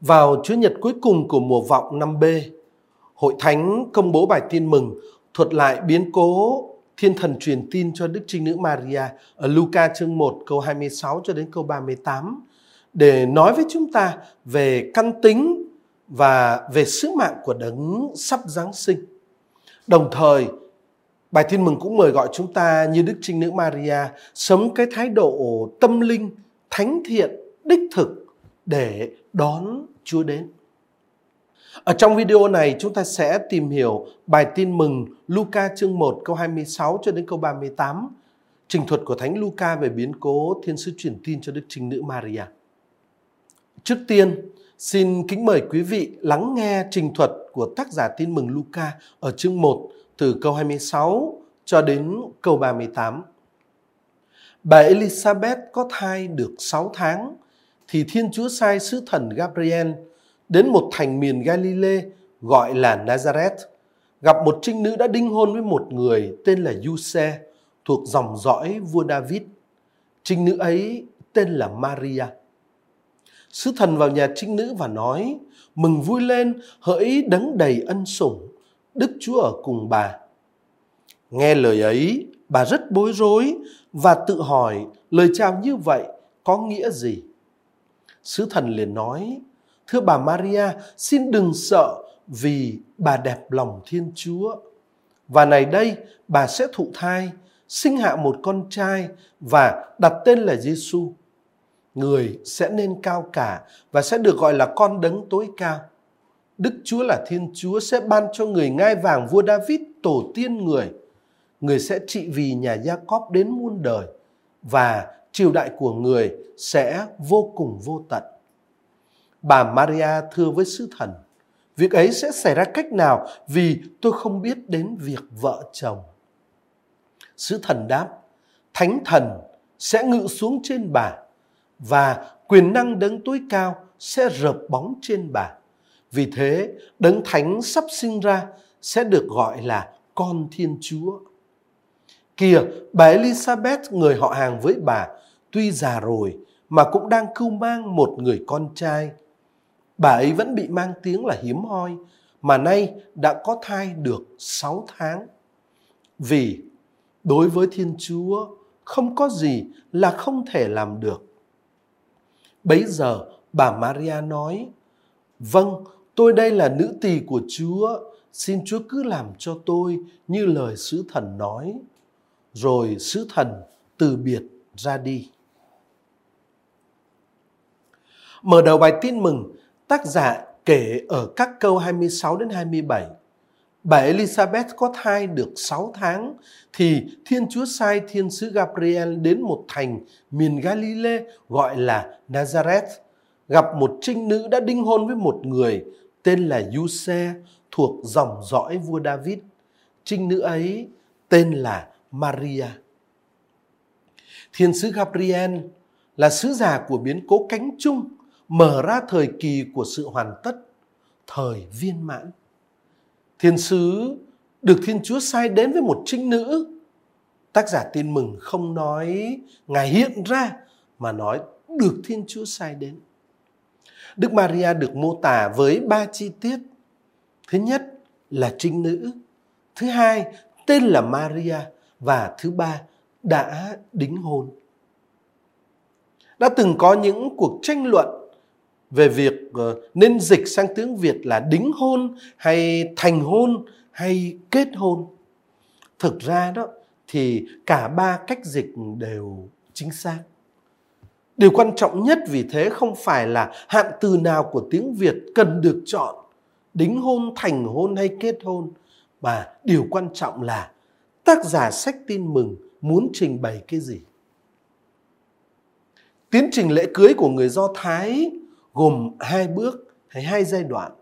Vào Chúa Nhật cuối cùng của mùa vọng năm B, Hội Thánh công bố bài tin mừng thuật lại biến cố thiên thần truyền tin cho Đức Trinh Nữ Maria ở Luca chương 1 câu 26 cho đến câu 38 để nói với chúng ta về căn tính và về sứ mạng của đấng sắp Giáng sinh. Đồng thời, bài tin mừng cũng mời gọi chúng ta như Đức Trinh Nữ Maria sống cái thái độ tâm linh, thánh thiện, đích thực để đón Chúa đến. Ở trong video này chúng ta sẽ tìm hiểu bài tin mừng Luca chương 1 câu 26 cho đến câu 38, trình thuật của Thánh Luca về biến cố thiên sứ truyền tin cho Đức Trinh Nữ Maria. Trước tiên, xin kính mời quý vị lắng nghe trình thuật của tác giả tin mừng Luca ở chương 1 từ câu 26 cho đến câu 38. Bà Elizabeth có thai được 6 tháng thì Thiên Chúa sai sứ thần Gabriel đến một thành miền Galilee gọi là Nazareth, gặp một trinh nữ đã đính hôn với một người tên là Giuse thuộc dòng dõi vua David. Trinh nữ ấy tên là Maria. Sứ thần vào nhà trinh nữ và nói, mừng vui lên, hỡi đấng đầy ân sủng, Đức Chúa ở cùng bà. Nghe lời ấy, bà rất bối rối và tự hỏi lời chào như vậy có nghĩa gì? Sứ thần liền nói, Thưa bà Maria, xin đừng sợ vì bà đẹp lòng Thiên Chúa. Và này đây, bà sẽ thụ thai, sinh hạ một con trai và đặt tên là Giêsu. Người sẽ nên cao cả và sẽ được gọi là con đấng tối cao. Đức Chúa là Thiên Chúa sẽ ban cho người ngai vàng vua David tổ tiên người. Người sẽ trị vì nhà Gia Cóp đến muôn đời và triều đại của người sẽ vô cùng vô tận bà Maria thưa với sứ thần, việc ấy sẽ xảy ra cách nào vì tôi không biết đến việc vợ chồng. Sứ thần đáp, thánh thần sẽ ngự xuống trên bà và quyền năng đấng tối cao sẽ rợp bóng trên bà. Vì thế, đấng thánh sắp sinh ra sẽ được gọi là con Thiên Chúa. Kìa, bà Elizabeth người họ hàng với bà, tuy già rồi mà cũng đang cưu mang một người con trai bà ấy vẫn bị mang tiếng là hiếm hoi mà nay đã có thai được 6 tháng. Vì đối với Thiên Chúa không có gì là không thể làm được. Bấy giờ bà Maria nói, Vâng, tôi đây là nữ tỳ của Chúa, xin Chúa cứ làm cho tôi như lời sứ thần nói. Rồi sứ thần từ biệt ra đi. Mở đầu bài tin mừng, Tác giả kể ở các câu 26 đến 27. Bà Elizabeth có thai được 6 tháng thì Thiên Chúa sai thiên sứ Gabriel đến một thành miền Galilee gọi là Nazareth gặp một trinh nữ đã đính hôn với một người tên là Giuse thuộc dòng dõi vua David. Trinh nữ ấy tên là Maria. Thiên sứ Gabriel là sứ giả của biến cố cánh chung mở ra thời kỳ của sự hoàn tất, thời viên mãn. Thiên sứ được Thiên Chúa sai đến với một trinh nữ. Tác giả tin mừng không nói Ngài hiện ra mà nói được Thiên Chúa sai đến. Đức Maria được mô tả với ba chi tiết. Thứ nhất là trinh nữ. Thứ hai tên là Maria. Và thứ ba đã đính hôn. Đã từng có những cuộc tranh luận về việc ờ, nên dịch sang tiếng Việt là đính hôn hay thành hôn hay kết hôn. Thực ra đó thì cả ba cách dịch đều chính xác. Điều quan trọng nhất vì thế không phải là hạn từ nào của tiếng Việt cần được chọn đính hôn, thành hôn hay kết hôn mà điều quan trọng là tác giả sách tin mừng muốn trình bày cái gì. Tiến trình lễ cưới của người Do Thái gồm hai bước hay hai giai đoạn.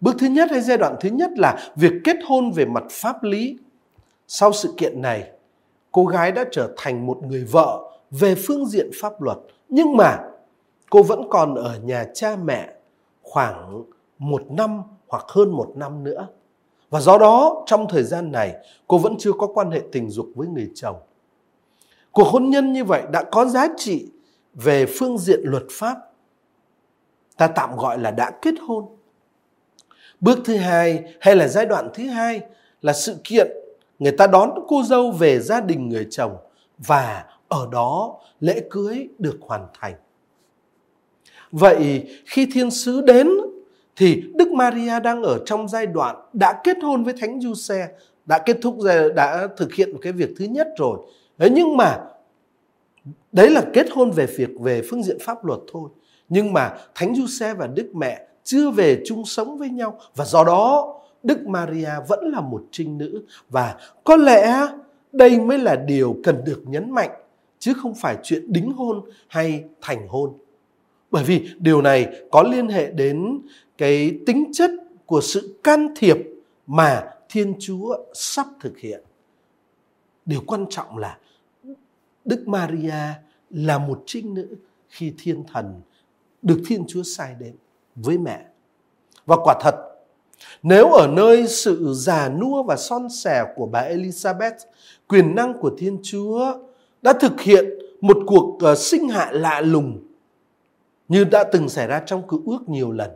Bước thứ nhất hay giai đoạn thứ nhất là việc kết hôn về mặt pháp lý. Sau sự kiện này, cô gái đã trở thành một người vợ về phương diện pháp luật. Nhưng mà cô vẫn còn ở nhà cha mẹ khoảng một năm hoặc hơn một năm nữa. Và do đó, trong thời gian này, cô vẫn chưa có quan hệ tình dục với người chồng. Cuộc hôn nhân như vậy đã có giá trị về phương diện luật pháp ta tạm gọi là đã kết hôn. Bước thứ hai, hay là giai đoạn thứ hai, là sự kiện người ta đón cô dâu về gia đình người chồng và ở đó lễ cưới được hoàn thành. Vậy khi thiên sứ đến thì Đức Maria đang ở trong giai đoạn đã kết hôn với Thánh Giuse, đã kết thúc đã thực hiện cái việc thứ nhất rồi. Thế nhưng mà đấy là kết hôn về việc về phương diện pháp luật thôi. Nhưng mà Thánh Giuse và Đức Mẹ chưa về chung sống với nhau và do đó Đức Maria vẫn là một trinh nữ và có lẽ đây mới là điều cần được nhấn mạnh chứ không phải chuyện đính hôn hay thành hôn. Bởi vì điều này có liên hệ đến cái tính chất của sự can thiệp mà Thiên Chúa sắp thực hiện. Điều quan trọng là Đức Maria là một trinh nữ khi thiên thần được Thiên Chúa sai đến với mẹ. Và quả thật, nếu ở nơi sự già nua và son sẻ của bà Elizabeth, quyền năng của Thiên Chúa đã thực hiện một cuộc ờ, sinh hạ lạ lùng như đã từng xảy ra trong cựu ước nhiều lần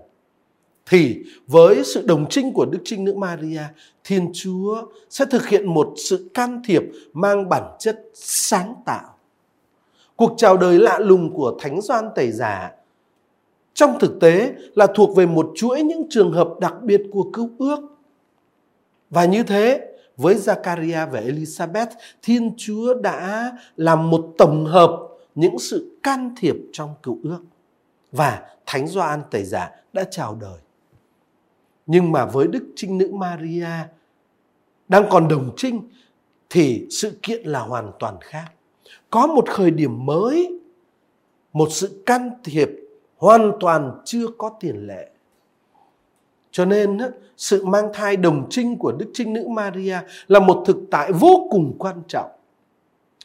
thì với sự đồng trinh của Đức Trinh Nữ Maria, Thiên Chúa sẽ thực hiện một sự can thiệp mang bản chất sáng tạo. Cuộc chào đời lạ lùng của Thánh Doan Tẩy Giả trong thực tế là thuộc về một chuỗi những trường hợp đặc biệt của cứu ước. Và như thế, với Zakaria và Elizabeth, Thiên Chúa đã làm một tổng hợp những sự can thiệp trong cựu ước. Và Thánh Gioan Tẩy Giả đã chào đời. Nhưng mà với Đức Trinh Nữ Maria đang còn đồng trinh thì sự kiện là hoàn toàn khác. Có một khởi điểm mới, một sự can thiệp hoàn toàn chưa có tiền lệ. Cho nên sự mang thai đồng trinh của Đức Trinh Nữ Maria là một thực tại vô cùng quan trọng.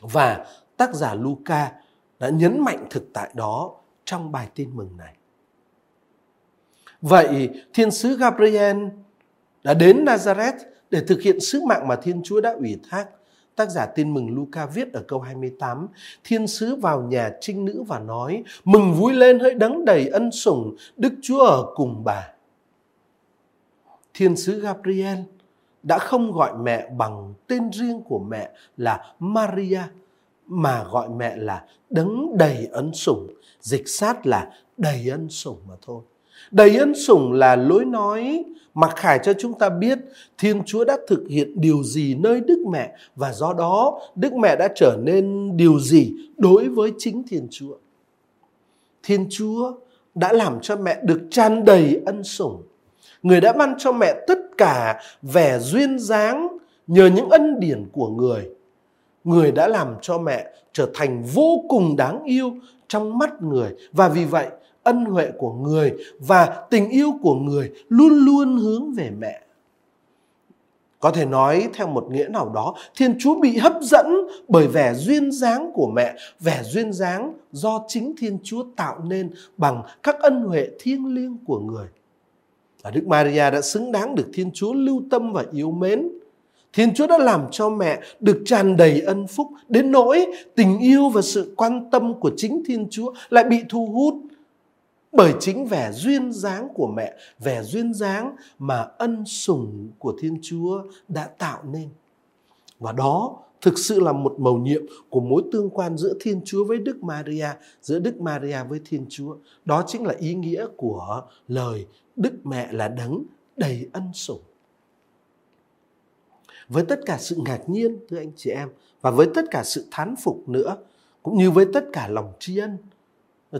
Và tác giả Luca đã nhấn mạnh thực tại đó trong bài tin mừng này. Vậy thiên sứ Gabriel đã đến Nazareth để thực hiện sứ mạng mà Thiên Chúa đã ủy thác. Tác giả tin mừng Luca viết ở câu 28, Thiên sứ vào nhà trinh nữ và nói, mừng vui lên hỡi đấng đầy ân sủng, Đức Chúa ở cùng bà. Thiên sứ Gabriel đã không gọi mẹ bằng tên riêng của mẹ là Maria, mà gọi mẹ là đấng đầy ân sủng, dịch sát là đầy ân sủng mà thôi. Đầy ân sủng là lối nói mặc khải cho chúng ta biết Thiên Chúa đã thực hiện điều gì nơi Đức Mẹ và do đó Đức Mẹ đã trở nên điều gì đối với chính Thiên Chúa. Thiên Chúa đã làm cho mẹ được tràn đầy ân sủng. Người đã ban cho mẹ tất cả vẻ duyên dáng nhờ những ân điển của người. Người đã làm cho mẹ trở thành vô cùng đáng yêu trong mắt người và vì vậy ân huệ của người và tình yêu của người luôn luôn hướng về mẹ. Có thể nói theo một nghĩa nào đó, Thiên Chúa bị hấp dẫn bởi vẻ duyên dáng của mẹ, vẻ duyên dáng do chính Thiên Chúa tạo nên bằng các ân huệ thiêng liêng của người. Và Đức Maria đã xứng đáng được Thiên Chúa lưu tâm và yêu mến. Thiên Chúa đã làm cho mẹ được tràn đầy ân phúc đến nỗi tình yêu và sự quan tâm của chính Thiên Chúa lại bị thu hút bởi chính vẻ duyên dáng của mẹ, vẻ duyên dáng mà ân sủng của Thiên Chúa đã tạo nên. Và đó thực sự là một mầu nhiệm của mối tương quan giữa Thiên Chúa với Đức Maria, giữa Đức Maria với Thiên Chúa. Đó chính là ý nghĩa của lời Đức Mẹ là đấng đầy ân sủng. Với tất cả sự ngạc nhiên, thưa anh chị em, và với tất cả sự thán phục nữa, cũng như với tất cả lòng tri ân,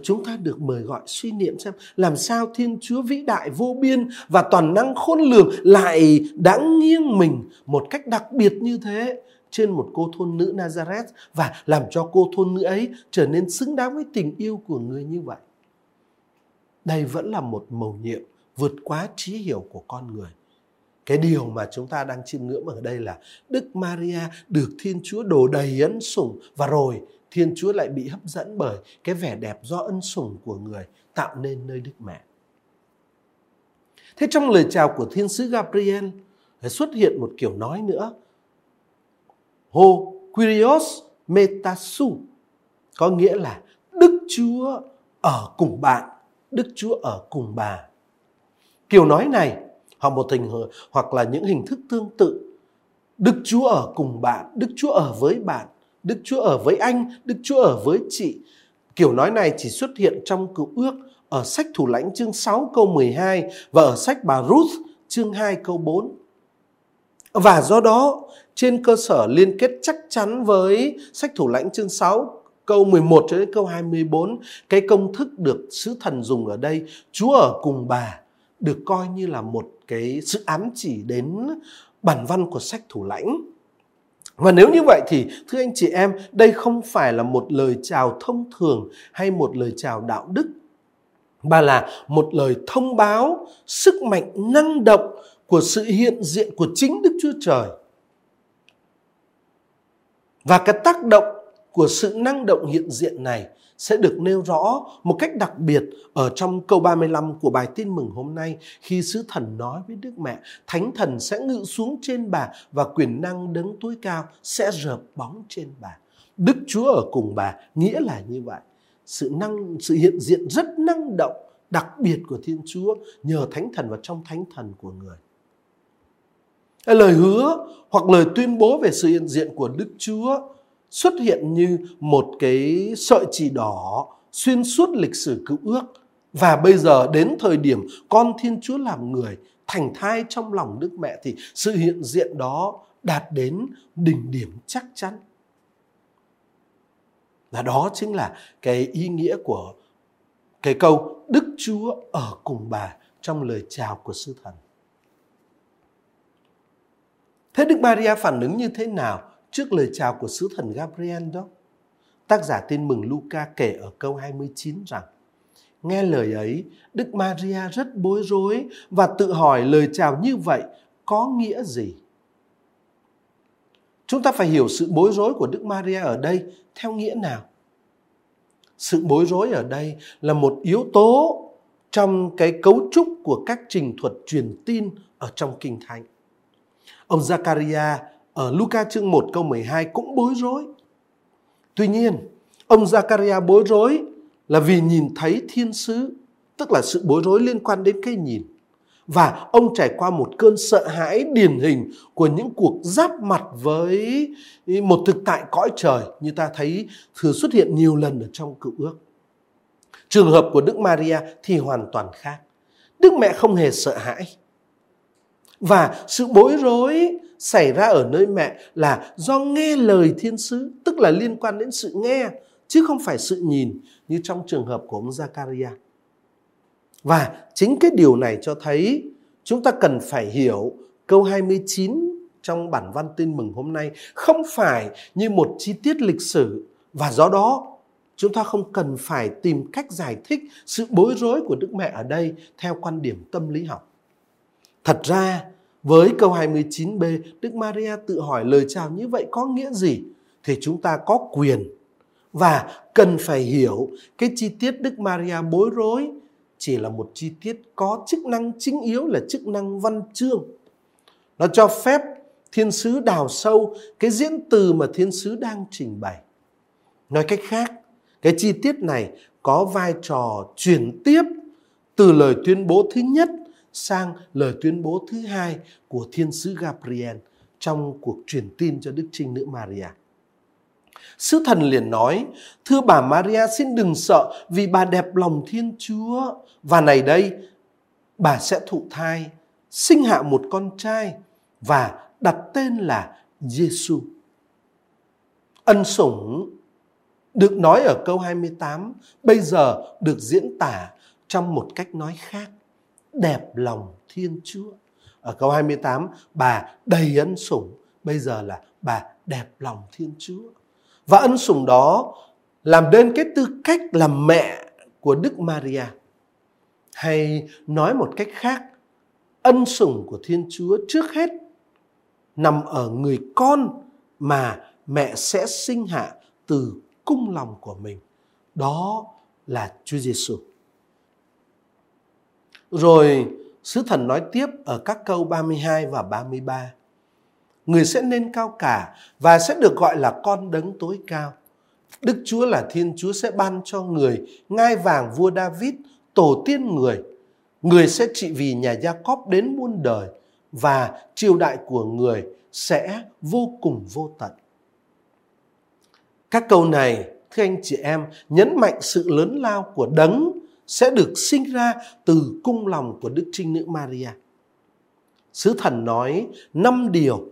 chúng ta được mời gọi suy niệm xem làm sao Thiên Chúa vĩ đại, vô biên và toàn năng khôn lường lại đã nghiêng mình một cách đặc biệt như thế trên một cô thôn nữ Nazareth và làm cho cô thôn nữ ấy trở nên xứng đáng với tình yêu của người như vậy. Đây vẫn là một mầu nhiệm vượt quá trí hiểu của con người. Cái điều mà chúng ta đang chiêm ngưỡng ở đây là Đức Maria được Thiên Chúa đổ đầy ân sủng và rồi Thiên Chúa lại bị hấp dẫn bởi cái vẻ đẹp do ân sủng của người tạo nên nơi Đức Mẹ. Thế trong lời chào của Thiên sứ Gabriel xuất hiện một kiểu nói nữa. Ho Quirios Metasu, có nghĩa là Đức Chúa ở cùng bạn, Đức Chúa ở cùng bà. Kiểu nói này hoặc một tình hoặc là những hình thức tương tự. Đức Chúa ở cùng bạn, Đức Chúa ở với bạn, Đức Chúa ở với anh, Đức Chúa ở với chị. Kiểu nói này chỉ xuất hiện trong cựu ước ở sách Thủ lãnh chương 6 câu 12 và ở sách bà Ruth chương 2 câu 4. Và do đó, trên cơ sở liên kết chắc chắn với sách Thủ lãnh chương 6 câu 11 cho đến câu 24, cái công thức được sứ thần dùng ở đây, Chúa ở cùng bà, được coi như là một cái sự ám chỉ đến bản văn của sách Thủ lãnh. Và nếu như vậy thì thưa anh chị em, đây không phải là một lời chào thông thường hay một lời chào đạo đức mà là một lời thông báo sức mạnh năng động của sự hiện diện của chính Đức Chúa Trời. Và cái tác động của sự năng động hiện diện này sẽ được nêu rõ một cách đặc biệt ở trong câu 35 của bài tin mừng hôm nay khi sứ thần nói với Đức Mẹ, Thánh thần sẽ ngự xuống trên bà và quyền năng đấng tối cao sẽ rợp bóng trên bà. Đức Chúa ở cùng bà nghĩa là như vậy. Sự năng sự hiện diện rất năng động đặc biệt của Thiên Chúa nhờ Thánh thần và trong Thánh thần của người. Lời hứa hoặc lời tuyên bố về sự hiện diện của Đức Chúa xuất hiện như một cái sợi chỉ đỏ xuyên suốt lịch sử cứu ước và bây giờ đến thời điểm con Thiên Chúa làm người, thành thai trong lòng Đức Mẹ thì sự hiện diện đó đạt đến đỉnh điểm chắc chắn. Và đó chính là cái ý nghĩa của cái câu Đức Chúa ở cùng bà trong lời chào của sư thần. Thế Đức Maria phản ứng như thế nào trước lời chào của sứ thần Gabriel đó. Tác giả tin mừng Luca kể ở câu 29 rằng Nghe lời ấy, Đức Maria rất bối rối và tự hỏi lời chào như vậy có nghĩa gì? Chúng ta phải hiểu sự bối rối của Đức Maria ở đây theo nghĩa nào? Sự bối rối ở đây là một yếu tố trong cái cấu trúc của các trình thuật truyền tin ở trong Kinh Thánh. Ông Zakaria ở Luca chương 1 câu 12 cũng bối rối. Tuy nhiên, ông Zakaria bối rối là vì nhìn thấy thiên sứ, tức là sự bối rối liên quan đến cái nhìn. Và ông trải qua một cơn sợ hãi điển hình của những cuộc giáp mặt với một thực tại cõi trời như ta thấy thường xuất hiện nhiều lần ở trong cựu ước. Trường hợp của Đức Maria thì hoàn toàn khác. Đức mẹ không hề sợ hãi. Và sự bối rối xảy ra ở nơi mẹ là do nghe lời thiên sứ, tức là liên quan đến sự nghe, chứ không phải sự nhìn như trong trường hợp của ông Zakaria. Và chính cái điều này cho thấy chúng ta cần phải hiểu câu 29 trong bản văn tin mừng hôm nay không phải như một chi tiết lịch sử và do đó chúng ta không cần phải tìm cách giải thích sự bối rối của Đức Mẹ ở đây theo quan điểm tâm lý học. Thật ra với câu 29b, Đức Maria tự hỏi lời chào như vậy có nghĩa gì? Thì chúng ta có quyền và cần phải hiểu cái chi tiết Đức Maria bối rối chỉ là một chi tiết có chức năng chính yếu là chức năng văn chương. Nó cho phép thiên sứ đào sâu cái diễn từ mà thiên sứ đang trình bày. Nói cách khác, cái chi tiết này có vai trò truyền tiếp từ lời tuyên bố thứ nhất sang lời tuyên bố thứ hai của thiên sứ Gabriel trong cuộc truyền tin cho Đức Trinh Nữ Maria. Sứ thần liền nói, thưa bà Maria xin đừng sợ vì bà đẹp lòng Thiên Chúa. Và này đây, bà sẽ thụ thai, sinh hạ một con trai và đặt tên là Giêsu. Ân sủng được nói ở câu 28 bây giờ được diễn tả trong một cách nói khác đẹp lòng Thiên Chúa. Ở câu 28, bà đầy ân sủng, bây giờ là bà đẹp lòng Thiên Chúa. Và ân sủng đó làm nên cái tư cách là mẹ của Đức Maria. Hay nói một cách khác, ân sủng của Thiên Chúa trước hết nằm ở người con mà mẹ sẽ sinh hạ từ cung lòng của mình. Đó là Chúa Giêsu. Rồi sứ thần nói tiếp ở các câu 32 và 33. Người sẽ nên cao cả và sẽ được gọi là con đấng tối cao. Đức Chúa là Thiên Chúa sẽ ban cho người ngai vàng vua David tổ tiên người. Người sẽ trị vì nhà Gia Cóp đến muôn đời và triều đại của người sẽ vô cùng vô tận. Các câu này, thưa anh chị em, nhấn mạnh sự lớn lao của đấng sẽ được sinh ra từ cung lòng của Đức Trinh Nữ Maria. Sứ thần nói năm điều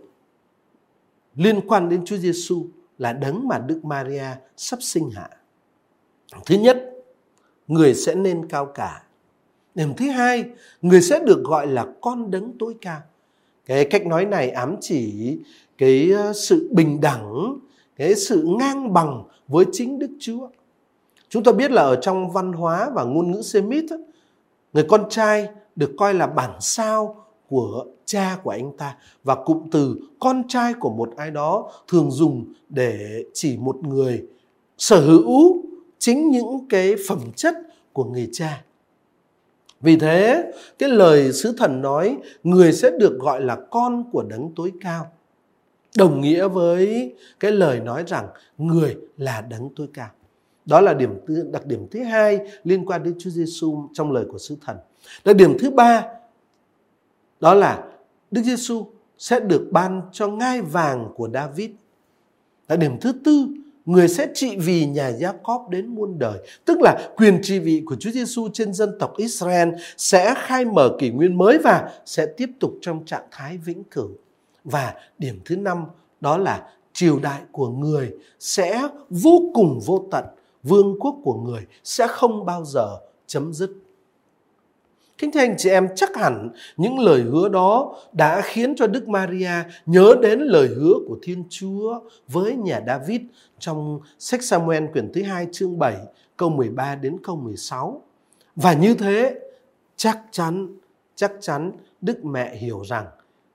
liên quan đến Chúa Giêsu là đấng mà Đức Maria sắp sinh hạ. Thứ nhất, người sẽ nên cao cả. Điểm thứ hai, người sẽ được gọi là con đấng tối cao. Cái cách nói này ám chỉ cái ờ, sự bình đẳng, cái sự ngang bằng với chính Đức Chúa. Chúng ta biết là ở trong văn hóa và ngôn ngữ Semit, người con trai được coi là bản sao của cha của anh ta và cụm từ con trai của một ai đó thường dùng để chỉ một người sở hữu chính những cái phẩm chất của người cha. Vì thế, cái lời sứ thần nói người sẽ được gọi là con của đấng tối cao. Đồng nghĩa với cái lời nói rằng người là đấng tối cao. Đó là điểm đặc điểm thứ hai liên quan đến Chúa Giêsu trong lời của sứ thần. Đặc điểm thứ ba đó là Đức Giêsu sẽ được ban cho ngai vàng của David. Đặc điểm thứ tư, người sẽ trị vì nhà Jacob đến muôn đời. Tức là quyền trị vị của Chúa Giêsu trên dân tộc Israel sẽ khai mở kỷ nguyên mới và sẽ tiếp tục trong trạng thái vĩnh cửu. Và điểm thứ năm đó là triều đại của người sẽ vô cùng vô tận. Vương quốc của người sẽ không bao giờ chấm dứt. Kính thưa anh chị em, chắc hẳn những lời hứa đó đã khiến cho Đức Maria nhớ đến lời hứa của Thiên Chúa với nhà David trong sách Samuel quyển thứ hai chương 7 câu 13 đến câu 16. Và như thế, chắc chắn, chắc chắn Đức Mẹ hiểu rằng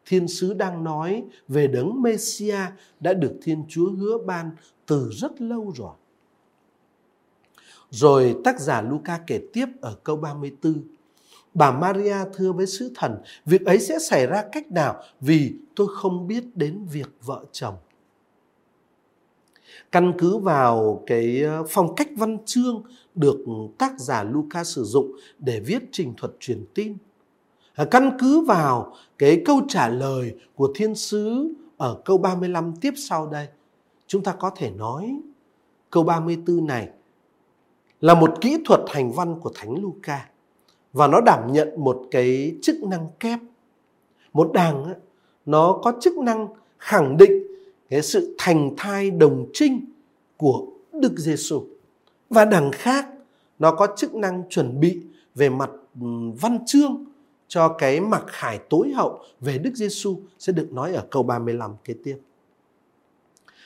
thiên sứ đang nói về đấng Messia đã được Thiên Chúa hứa ban từ rất lâu rồi. Rồi tác giả Luca kể tiếp ở câu 34 Bà Maria thưa với sứ thần, việc ấy sẽ xảy ra cách nào vì tôi không biết đến việc vợ chồng. Căn cứ vào cái ờ, phong cách văn chương được tác giả Luca sử dụng để viết trình thuật truyền tin. Ờ, căn cứ vào cái câu trả lời của thiên sứ ở câu 35 tiếp sau đây, chúng ta có thể nói câu 34 này là một kỹ thuật hành văn của Thánh Luca. Và nó đảm nhận một cái chức năng kép. Một đàng nó có chức năng khẳng định cái sự thành thai đồng trinh của Đức Giêsu và đằng khác, nó có chức năng chuẩn bị về mặt văn chương cho cái mặc khải tối hậu về Đức Giêsu sẽ được nói ở câu 35 kế tiếp.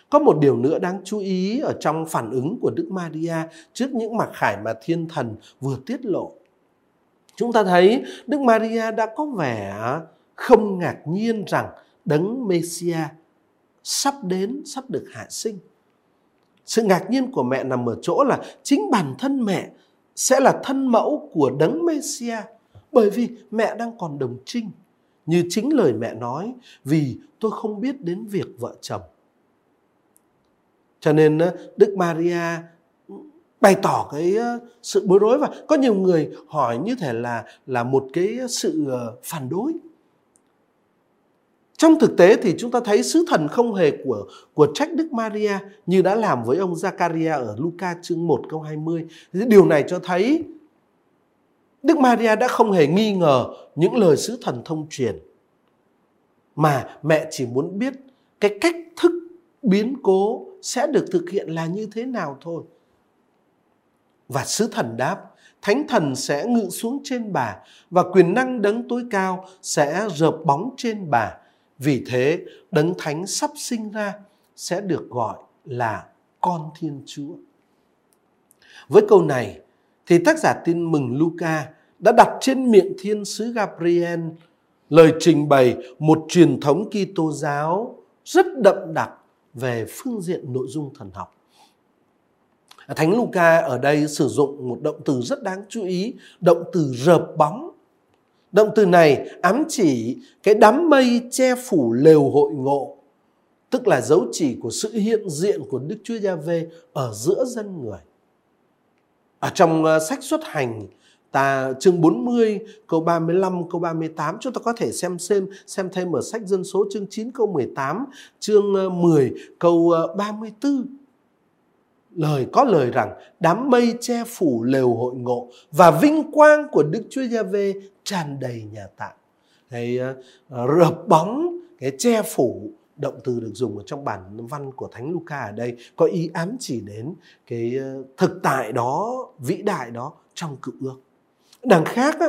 Có một điều nữa đáng chú ý ở trong phản ứng của Đức Maria trước những mặc khải mà thiên thần vừa tiết lộ chúng ta thấy Đức Maria đã có vẻ không ngạc nhiên rằng đấng Messia sắp đến, sắp được hạ sinh. Sự ngạc nhiên của mẹ nằm ở chỗ là chính bản thân mẹ sẽ là thân mẫu của đấng Messia bởi vì mẹ đang còn đồng trinh. Như chính lời mẹ nói, vì tôi không biết đến việc vợ chồng. Cho nên Đức Maria bày tỏ cái sự bối rối và có nhiều người hỏi như thể là là một cái sự ờ, phản đối trong thực tế thì chúng ta thấy sứ thần không hề của của trách Đức Maria như đã làm với ông Zacharia ở Luca chương 1 câu 20. Điều này cho thấy Đức Maria đã không hề nghi ngờ những lời sứ thần thông truyền. Mà mẹ chỉ muốn biết cái cách thức biến cố sẽ được thực hiện là như thế nào thôi. Và sứ thần đáp, thánh thần sẽ ngự xuống trên bà và quyền năng đấng tối cao sẽ rợp bóng trên bà. Vì thế, đấng thánh sắp sinh ra sẽ được gọi là con Thiên Chúa. Với câu này, thì tác giả tin mừng Luca đã đặt trên miệng thiên sứ Gabriel lời trình bày một truyền thống Kitô giáo rất đậm đặc về phương diện nội dung thần học. Thánh Luca ở đây sử dụng một động từ rất đáng chú ý, động từ rợp bóng. Động từ này ám chỉ cái đám mây che phủ lều hội ngộ, tức là dấu chỉ của sự hiện diện của Đức Chúa Giêsu ở giữa dân người. Ở trong ờ, sách xuất hành ta chương 40 câu 35 câu 38 chúng ta có thể xem xem xem thêm ở sách dân số chương 9 câu 18 chương ờ, 10 câu ờ, 34 lời có lời rằng đám mây che phủ lều hội ngộ và vinh quang của Đức Chúa Giê-vê tràn đầy nhà tạm. Cái ờ, rợp bóng, cái che phủ động từ được dùng ở trong bản văn của Thánh Luca ở đây có ý ám chỉ đến cái thực tại đó, vĩ đại đó trong cựu ước. Đằng khác á,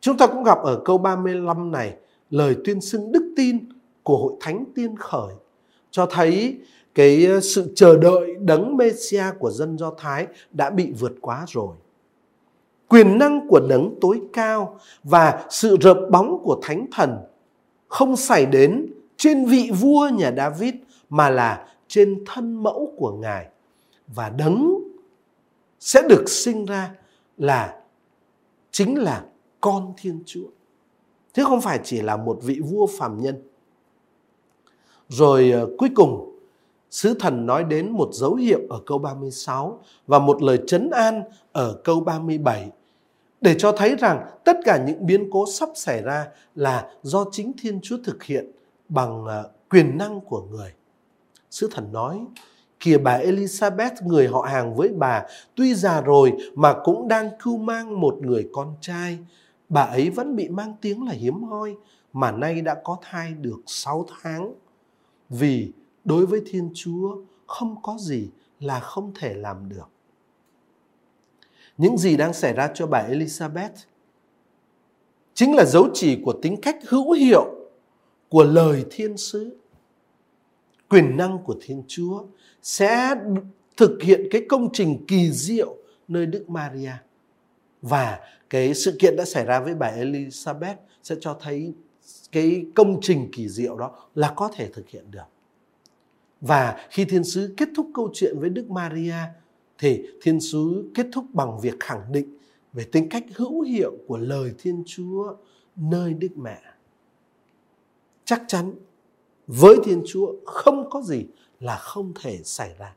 chúng ta cũng gặp ở câu 35 này lời tuyên xưng đức tin của hội thánh tiên khởi cho thấy cái ờ, sự chờ đợi đấng Messia của dân Do Thái đã bị vượt quá rồi. Quyền năng của đấng tối cao và sự rợp bóng của thánh thần không xảy đến trên vị vua nhà David mà là trên thân mẫu của ngài và đấng sẽ được sinh ra là chính là con Thiên Chúa. Chứ không phải chỉ là một vị vua phàm nhân. Rồi ờ, cuối cùng, sứ thần nói đến một dấu hiệu ở câu 36 và một lời chấn an ở câu 37 để cho thấy rằng tất cả những biến cố sắp xảy ra là do chính Thiên Chúa thực hiện bằng ờ, quyền năng của người. Sứ thần nói, kìa bà Elizabeth, người họ hàng với bà, tuy già rồi mà cũng đang cưu mang một người con trai. Bà ấy vẫn bị mang tiếng là hiếm hoi, mà nay đã có thai được 6 tháng. Vì đối với Thiên Chúa, không có gì là không thể làm được. Những gì đang xảy ra cho bà Elizabeth chính là dấu chỉ của tính cách hữu hiệu của lời thiên sứ quyền năng của Thiên Chúa sẽ thực hiện cái công trình kỳ diệu nơi Đức Maria. Và cái sự kiện đã xảy ra với bà Elizabeth sẽ cho thấy cái công trình kỳ diệu đó là có thể thực hiện được. Và khi thiên sứ kết thúc câu chuyện với Đức Maria thì thiên sứ kết thúc bằng việc khẳng định về tính cách hữu hiệu của lời Thiên Chúa nơi Đức Mẹ. Chắc chắn với Thiên Chúa không có gì là không thể xảy ra.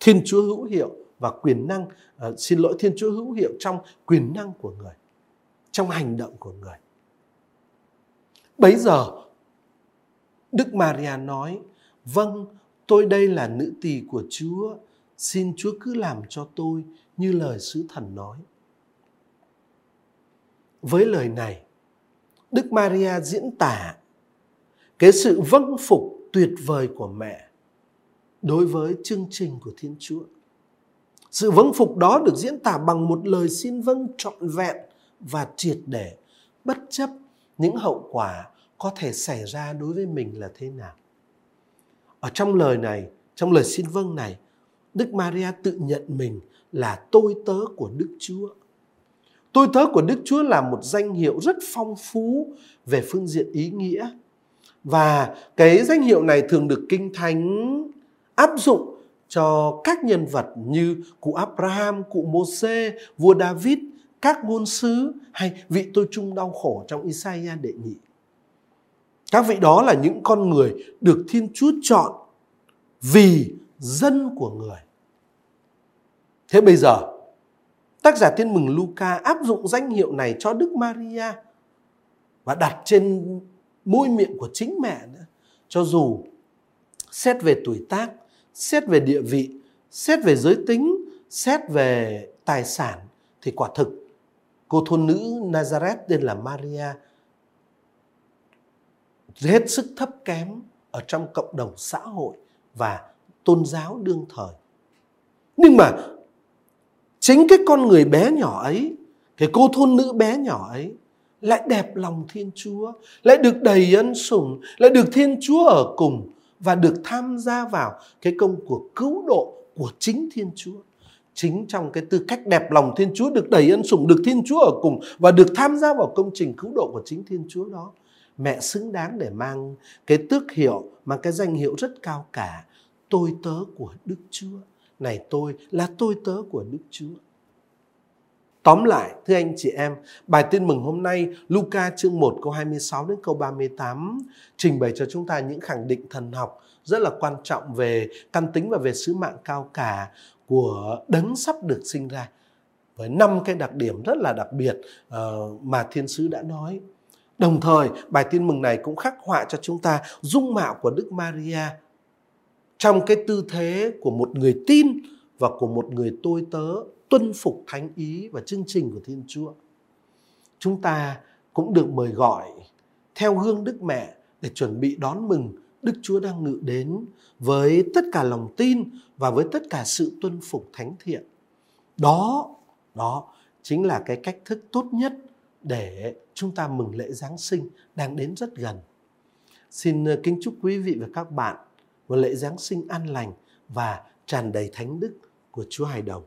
Thiên Chúa hữu hiệu và quyền năng, uh, xin lỗi Thiên Chúa hữu hiệu trong quyền năng của người, trong hành động của người. Bấy giờ, Đức Maria nói, vâng, tôi đây là nữ tỳ của Chúa, xin Chúa cứ làm cho tôi như lời sứ thần nói. Với lời này, Đức Maria diễn tả cái sự vâng phục tuyệt vời của mẹ đối với chương trình của Thiên Chúa. Sự vâng phục đó được diễn tả bằng một lời xin vâng trọn vẹn và triệt để, bất chấp những hậu quả có thể xảy ra đối với mình là thế nào. Ở trong lời này, trong lời xin vâng này, Đức Maria tự nhận mình là tôi tớ của Đức Chúa. Tôi tớ của Đức Chúa là một danh hiệu rất phong phú về phương diện ý nghĩa và cái danh hiệu này thường được kinh thánh áp dụng cho các nhân vật như cụ Abraham, cụ Môsê, vua David, các ngôn sứ hay vị tôi chung đau khổ trong Isaiah đệ nhị. Các vị đó là những con người được Thiên Chúa chọn vì dân của người. Thế bây giờ, tác giả Tin mừng Luca áp dụng danh hiệu này cho Đức Maria và đặt trên môi miệng của chính mẹ nữa cho dù xét về tuổi tác xét về địa vị xét về giới tính xét về tài sản thì quả thực cô thôn nữ Nazareth tên là Maria hết sức thấp kém ở trong cộng đồng xã hội và tôn giáo đương thời. Nhưng mà chính cái con người bé nhỏ ấy, cái cô thôn nữ bé nhỏ ấy lại đẹp lòng Thiên Chúa, lại được đầy ân sủng, lại được Thiên Chúa ở cùng và được tham gia vào cái công cuộc cứu độ của chính Thiên Chúa. Chính trong cái tư cách đẹp lòng Thiên Chúa được đầy ân sủng, được Thiên Chúa ở cùng và được tham gia vào công trình cứu độ của chính Thiên Chúa đó. Mẹ xứng đáng để mang cái tước hiệu, mang cái danh hiệu rất cao cả. Tôi tớ của Đức Chúa. Này tôi là tôi tớ của Đức Chúa. Tóm lại, thưa anh chị em, bài tin mừng hôm nay Luca chương 1 câu 26 đến câu 38 trình bày cho chúng ta những khẳng định thần học rất là quan trọng về căn tính và về sứ mạng cao cả của đấng sắp được sinh ra. với năm cái đặc điểm rất là đặc biệt uh, mà thiên sứ đã nói. Đồng thời, bài tin mừng này cũng khắc họa cho chúng ta dung mạo của Đức Maria trong cái tư thế của một người tin và của một người tôi tớ tuân phục thánh ý và chương trình của Thiên Chúa. Chúng ta cũng được mời gọi theo gương Đức Mẹ để chuẩn bị đón mừng Đức Chúa đang ngự đến với tất cả lòng tin và với tất cả sự tuân phục thánh thiện. Đó, đó chính là cái cách thức tốt nhất để chúng ta mừng lễ Giáng sinh đang đến rất gần. Xin ờ, kính chúc quý vị và các bạn một lễ Giáng sinh an lành và tràn đầy thánh đức của Chúa Hài Đồng.